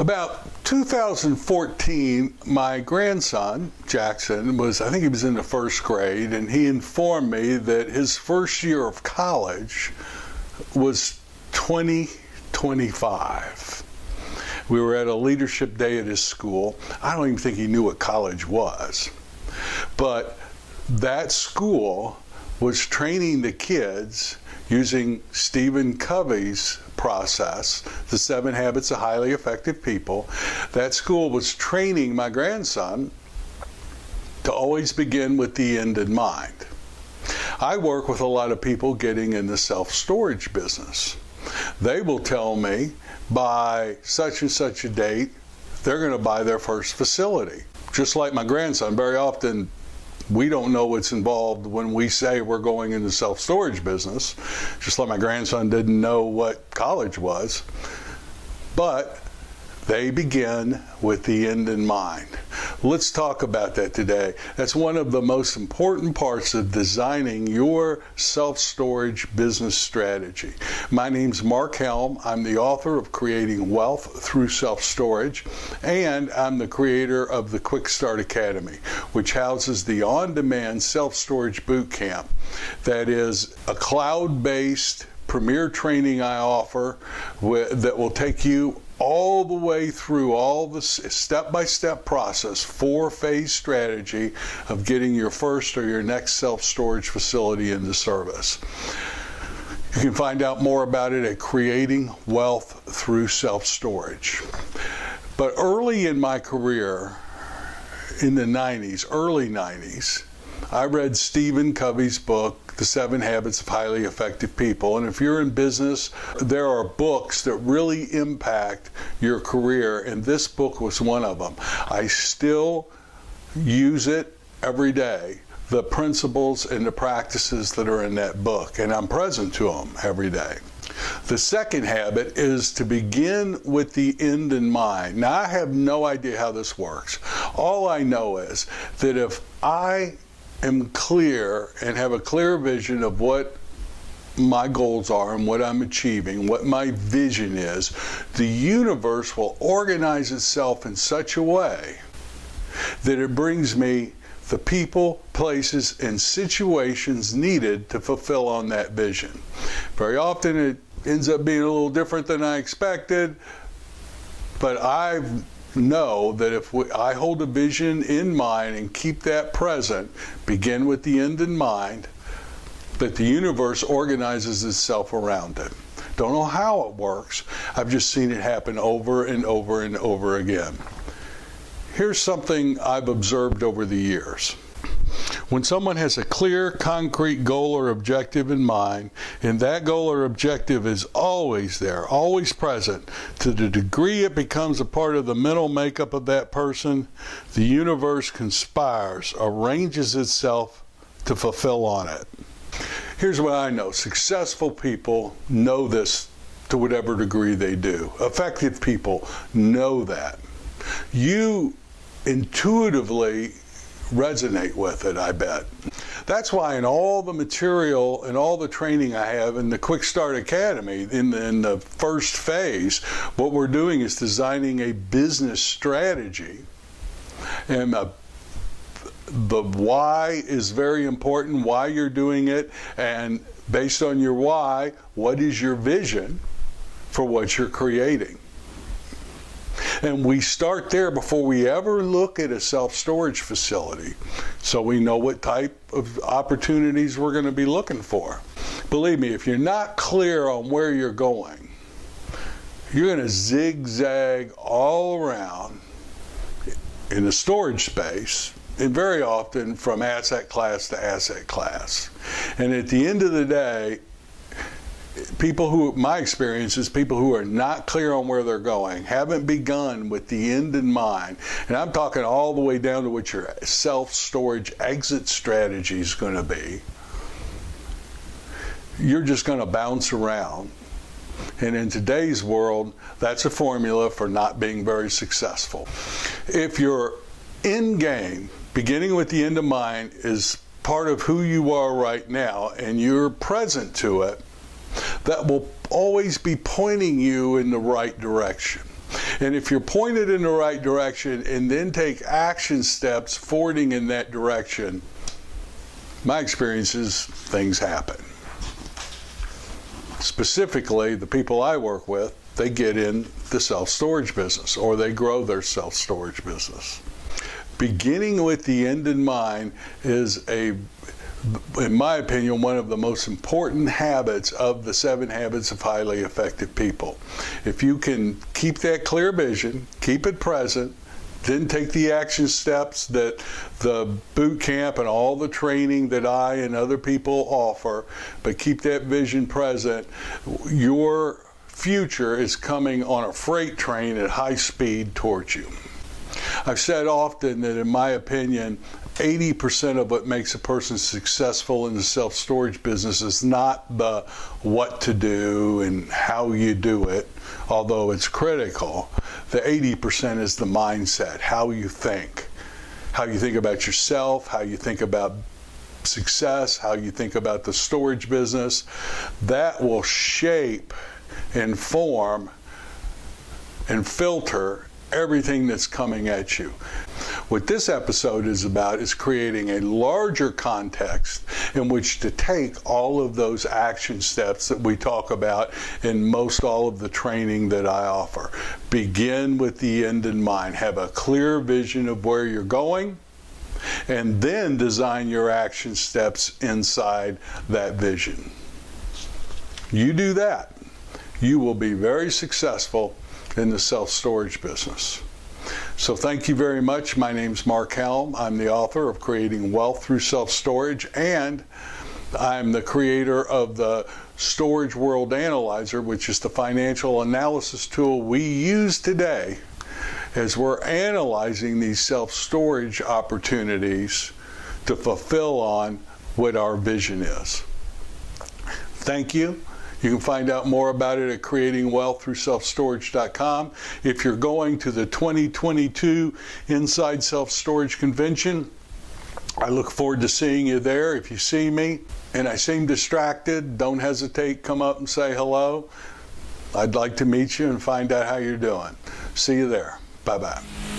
About 2014, my grandson, Jackson, was, I think he was in the first grade, and he informed me that his first year of college was 2025. We were at a leadership day at his school. I don't even think he knew what college was. But that school was training the kids using Stephen Covey's process, the seven habits of highly effective people. That school was training my grandson to always begin with the end in mind. I work with a lot of people getting in the self storage business. They will tell me by such and such a date, they're going to buy their first facility. Just like my grandson, very often we don't know what's involved when we say we're going into self storage business, just like my grandson didn't know what college was. But they begin with the end in mind. Let's talk about that today. That's one of the most important parts of designing your self storage business strategy. My name's Mark Helm. I'm the author of Creating Wealth Through Self Storage, and I'm the creator of the Quick Start Academy, which houses the on demand self storage boot camp that is a cloud based premier training I offer that will take you all the way through all the step by step process, four phase strategy of getting your first or your next self storage facility into service. You can find out more about it at Creating Wealth Through Self Storage. But early in my career, in the 90s, early 90s, I read Stephen Covey's book, The Seven Habits of Highly Effective People. And if you're in business, there are books that really impact your career, and this book was one of them. I still use it every day the principles and the practices that are in that book, and I'm present to them every day. The second habit is to begin with the end in mind. Now, I have no idea how this works. All I know is that if I am clear and have a clear vision of what my goals are and what I'm achieving, what my vision is, the universe will organize itself in such a way that it brings me the people, places, and situations needed to fulfill on that vision. Very often it ends up being a little different than I expected, but I've know that if we, I hold a vision in mind and keep that present, begin with the end in mind, that the universe organizes itself around it. Don't know how it works. I've just seen it happen over and over and over again. Here's something I've observed over the years. When someone has a clear, concrete goal or objective in mind, and that goal or objective is always there, always present, to the degree it becomes a part of the mental makeup of that person, the universe conspires, arranges itself to fulfill on it. Here's what I know successful people know this to whatever degree they do, effective people know that. You intuitively resonate with it, I bet. That's why in all the material and all the training I have in the Quick Start Academy, in the, in the first phase, what we're doing is designing a business strategy. And a, the why is very important, why you're doing it, and based on your why, what is your vision for what you're creating? And we start there before we ever look at a self storage facility so we know what type of opportunities we're going to be looking for. Believe me, if you're not clear on where you're going, you're going to zigzag all around in the storage space and very often from asset class to asset class. And at the end of the day, people who, my experience is people who are not clear on where they're going, haven't begun with the end in mind, and I'm talking all the way down to what your self storage exit strategy is going to be, you're just going to bounce around. And in today's world, that's a formula for not being very successful. If your end game, beginning with the end in mind, is part of who you are right now and you're present to it, that will always be pointing you in the right direction. And if you're pointed in the right direction and then take action steps forwarding in that direction, my experience is things happen. Specifically, the people I work with, they get in the self storage business or they grow their self storage business. Beginning with the end in mind is a in my opinion, one of the most important habits of the seven habits of highly effective people. If you can keep that clear vision, keep it present, then take the action steps that the boot camp and all the training that I and other people offer, but keep that vision present, your future is coming on a freight train at high speed towards you. I've said often that, in my opinion, 80% of what makes a person successful in the self storage business is not the what to do and how you do it, although it's critical. The 80% is the mindset, how you think, how you think about yourself, how you think about success, how you think about the storage business. That will shape, inform, and filter everything that's coming at you. What this episode is about is creating a larger context in which to take all of those action steps that we talk about in most all of the training that I offer. Begin with the end in mind, have a clear vision of where you're going, and then design your action steps inside that vision. You do that, you will be very successful in the self storage business. So, thank you very much. My name is Mark Helm. I'm the author of Creating Wealth Through Self Storage, and I'm the creator of the Storage World Analyzer, which is the financial analysis tool we use today as we're analyzing these self storage opportunities to fulfill on what our vision is. Thank you. You can find out more about it at creatingwealththroughselfstorage.com. If you're going to the 2022 Inside Self Storage Convention, I look forward to seeing you there. If you see me and I seem distracted, don't hesitate, come up and say hello. I'd like to meet you and find out how you're doing. See you there. Bye bye.